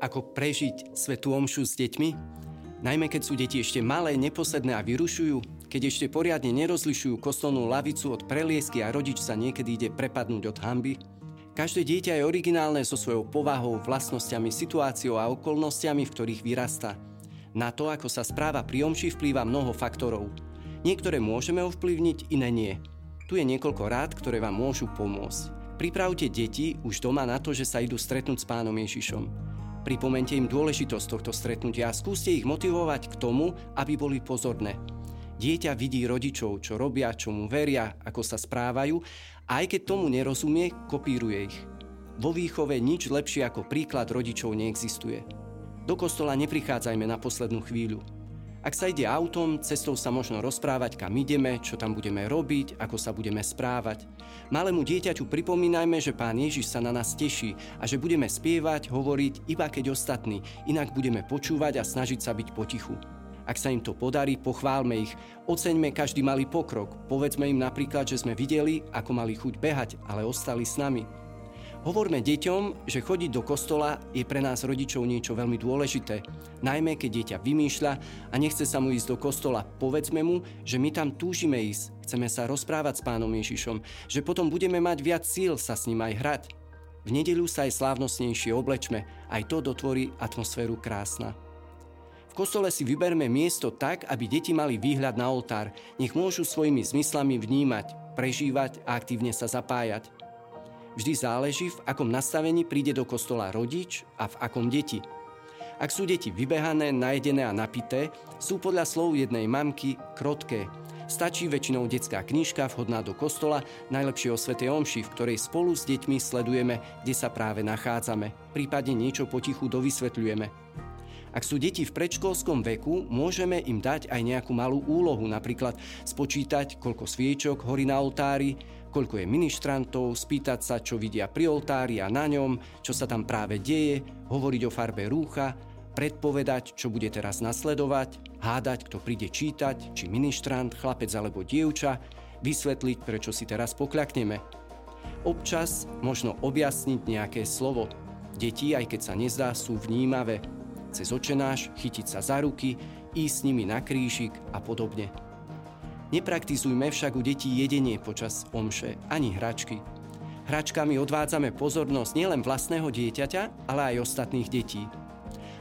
ako prežiť svetú omšu s deťmi? Najmä keď sú deti ešte malé, neposledné a vyrušujú, keď ešte poriadne nerozlišujú kostolnú lavicu od preliesky a rodič sa niekedy ide prepadnúť od hamby? Každé dieťa je originálne so svojou povahou, vlastnosťami, situáciou a okolnostiami, v ktorých vyrastá. Na to, ako sa správa pri omši, vplýva mnoho faktorov. Niektoré môžeme ovplyvniť, iné nie. Tu je niekoľko rád, ktoré vám môžu pomôcť. Pripravte deti už doma na to, že sa idú stretnúť s pánom Ježišom. Pripomente im dôležitosť tohto stretnutia a skúste ich motivovať k tomu, aby boli pozorné. Dieťa vidí rodičov, čo robia, čo mu veria, ako sa správajú a aj keď tomu nerozumie, kopíruje ich. Vo výchove nič lepšie ako príklad rodičov neexistuje. Do kostola neprichádzajme na poslednú chvíľu. Ak sa ide autom, cestou sa možno rozprávať, kam ideme, čo tam budeme robiť, ako sa budeme správať. Malému dieťaťu pripomínajme, že Pán Ježiš sa na nás teší a že budeme spievať, hovoriť iba keď ostatní, inak budeme počúvať a snažiť sa byť potichu. Ak sa im to podarí, pochválme ich, oceňme každý malý pokrok, povedzme im napríklad, že sme videli, ako mali chuť behať, ale ostali s nami. Hovorme deťom, že chodiť do kostola je pre nás rodičov niečo veľmi dôležité. Najmä keď dieťa vymýšľa a nechce sa mu ísť do kostola, povedzme mu, že my tam túžime ísť, chceme sa rozprávať s pánom Ježišom, že potom budeme mať viac síl sa s ním aj hrať. V nedeľu sa aj slávnostnejšie oblečme, aj to dotvorí atmosféru krásna. V kostole si vyberme miesto tak, aby deti mali výhľad na oltár, nech môžu svojimi zmyslami vnímať, prežívať a aktívne sa zapájať. Vždy záleží, v akom nastavení príde do kostola rodič a v akom deti. Ak sú deti vybehané, najedené a napité, sú podľa slov jednej mamky krotké. Stačí väčšinou detská knižka vhodná do kostola, najlepšie o Sv. Omši, v ktorej spolu s deťmi sledujeme, kde sa práve nachádzame, prípadne niečo potichu dovysvetľujeme. Ak sú deti v predškolskom veku, môžeme im dať aj nejakú malú úlohu, napríklad spočítať, koľko sviečok horí na oltári, koľko je ministrantov, spýtať sa, čo vidia pri oltári a na ňom, čo sa tam práve deje, hovoriť o farbe rúcha, predpovedať, čo bude teraz nasledovať, hádať, kto príde čítať, či ministrant, chlapec alebo dievča, vysvetliť, prečo si teraz pokľakneme. Občas možno objasniť nejaké slovo. Deti, aj keď sa nezdá, sú vnímavé. Cez očenáš, chytiť sa za ruky, ísť s nimi na krížik a podobne. Nepraktizujme však u detí jedenie počas omše, ani hračky. Hračkami odvádzame pozornosť nielen vlastného dieťaťa, ale aj ostatných detí.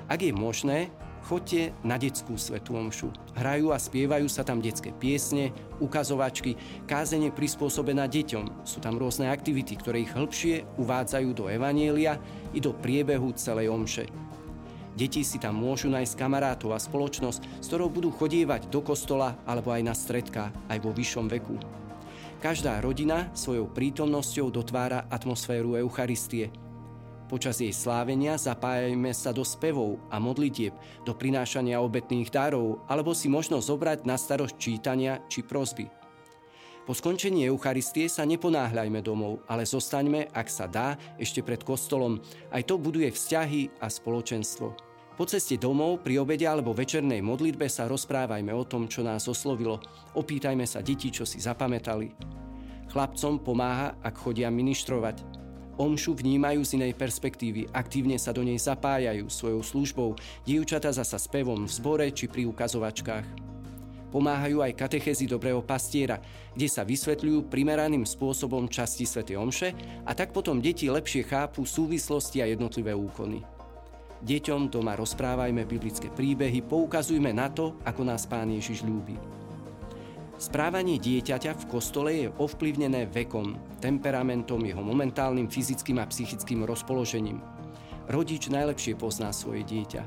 Ak je možné, chodte na detskú svetú omšu. Hrajú a spievajú sa tam detské piesne, ukazovačky, kázenie prispôsobená deťom. Sú tam rôzne aktivity, ktoré ich hĺbšie uvádzajú do Evanielia i do priebehu celej omše. Deti si tam môžu nájsť kamarátov a spoločnosť, s ktorou budú chodievať do kostola alebo aj na stredka, aj vo vyššom veku. Každá rodina svojou prítomnosťou dotvára atmosféru Eucharistie. Počas jej slávenia zapájajme sa do spevov a modlitieb, do prinášania obetných darov alebo si možno zobrať na starosť čítania či prosby. Po skončení Eucharistie sa neponáhľajme domov, ale zostaňme, ak sa dá, ešte pred kostolom. Aj to buduje vzťahy a spoločenstvo. Po ceste domov, pri obede alebo večernej modlitbe sa rozprávajme o tom, čo nás oslovilo. Opýtajme sa deti, čo si zapamätali. Chlapcom pomáha, ak chodia ministrovať. Omšu vnímajú z inej perspektívy, aktívne sa do nej zapájajú svojou službou, dievčata zasa spevom v zbore či pri ukazovačkách. Pomáhajú aj katechezy dobrého pastiera, kde sa vysvetľujú primeraným spôsobom časti Sv. Omše a tak potom deti lepšie chápu súvislosti a jednotlivé úkony. Deťom doma rozprávajme biblické príbehy, poukazujme na to, ako nás Pán Ježiš ľúbi. Správanie dieťaťa v kostole je ovplyvnené vekom, temperamentom, jeho momentálnym fyzickým a psychickým rozpoložením. Rodič najlepšie pozná svoje dieťa.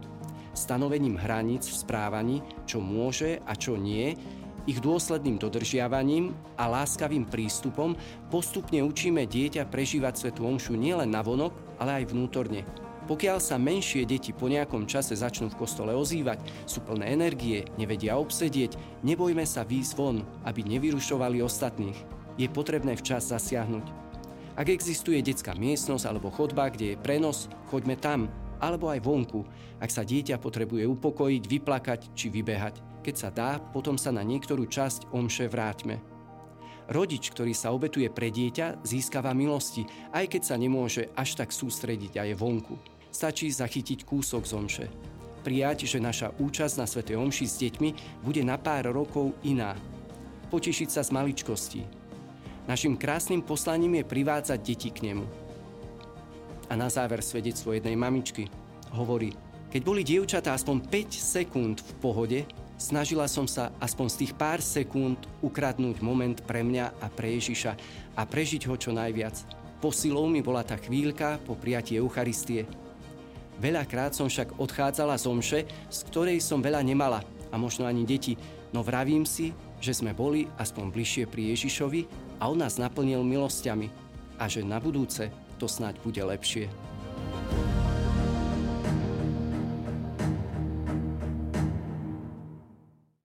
Stanovením hraníc v správaní, čo môže a čo nie, ich dôsledným dodržiavaním a láskavým prístupom postupne učíme dieťa prežívať svetu omšu nielen na vonok, ale aj vnútorne, pokiaľ sa menšie deti po nejakom čase začnú v kostole ozývať, sú plné energie, nevedia obsedieť, nebojme sa výjsť von, aby nevyrušovali ostatných. Je potrebné včas zasiahnuť. Ak existuje detská miestnosť alebo chodba, kde je prenos, choďme tam, alebo aj vonku, ak sa dieťa potrebuje upokojiť, vyplakať či vybehať. Keď sa dá, potom sa na niektorú časť omše vráťme. Rodič, ktorý sa obetuje pre dieťa, získava milosti, aj keď sa nemôže až tak sústrediť a je vonku. Stačí zachytiť kúsok z omše. Prijať, že naša účasť na Sv. Omši s deťmi bude na pár rokov iná. Potešiť sa z maličkostí. Našim krásnym poslaním je privádzať deti k nemu. A na záver svedectvo jednej mamičky. Hovorí, keď boli dievčatá aspoň 5 sekúnd v pohode, snažila som sa aspoň z tých pár sekúnd ukradnúť moment pre mňa a pre Ježiša a prežiť ho čo najviac. Posilou mi bola tá chvíľka po prijatí Eucharistie. Veľakrát som však odchádzala z omše, z ktorej som veľa nemala a možno ani deti, no vravím si, že sme boli aspoň bližšie pri Ježišovi a on nás naplnil milosťami a že na budúce to snáď bude lepšie.